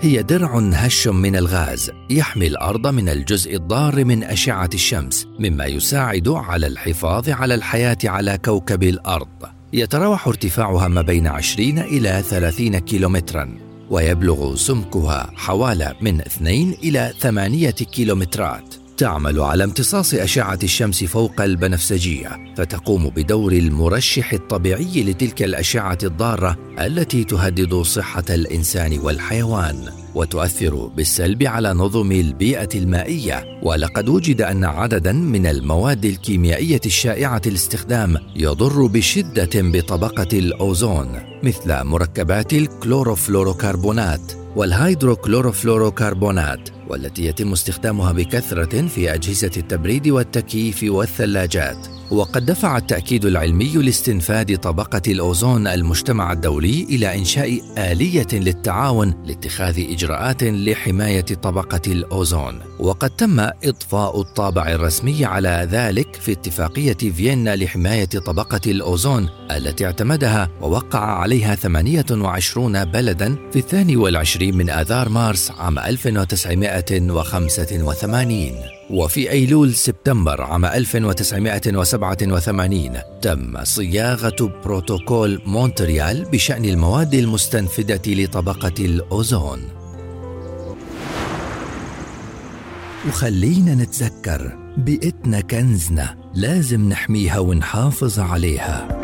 هي درع هش من الغاز يحمي الأرض من الجزء الضار من أشعة الشمس مما يساعد على الحفاظ على الحياة على كوكب الأرض. يتراوح ارتفاعها ما بين 20 إلى 30 كيلومترا ويبلغ سمكها حوالي من 2 إلى 8 كيلومترات. تعمل على امتصاص أشعة الشمس فوق البنفسجية فتقوم بدور المرشح الطبيعي لتلك الأشعة الضارة التي تهدد صحة الإنسان والحيوان وتؤثر بالسلب على نظم البيئة المائية. ولقد وجد أن عددا من المواد الكيميائية الشائعة الاستخدام يضر بشدة بطبقة الأوزون مثل مركبات الكلوروفلوروكربونات والهيدروكلوروفلوروكربونات. والتي يتم استخدامها بكثرة في أجهزة التبريد والتكييف والثلاجات. وقد دفع التأكيد العلمي لاستنفاد طبقة الأوزون المجتمع الدولي إلى إنشاء آلية للتعاون لاتخاذ إجراءات لحماية طبقة الأوزون. وقد تم إضفاء الطابع الرسمي على ذلك في اتفاقية فيينا لحماية طبقة الأوزون التي اعتمدها ووقع عليها 28 بلدا في الثاني والعشرين من آذار مارس عام 1985 وفي أيلول سبتمبر عام 1987 تم صياغة بروتوكول مونتريال بشأن المواد المستنفدة لطبقة الأوزون. وخلينا نتذكر بيئتنا كنزنا لازم نحميها ونحافظ عليها.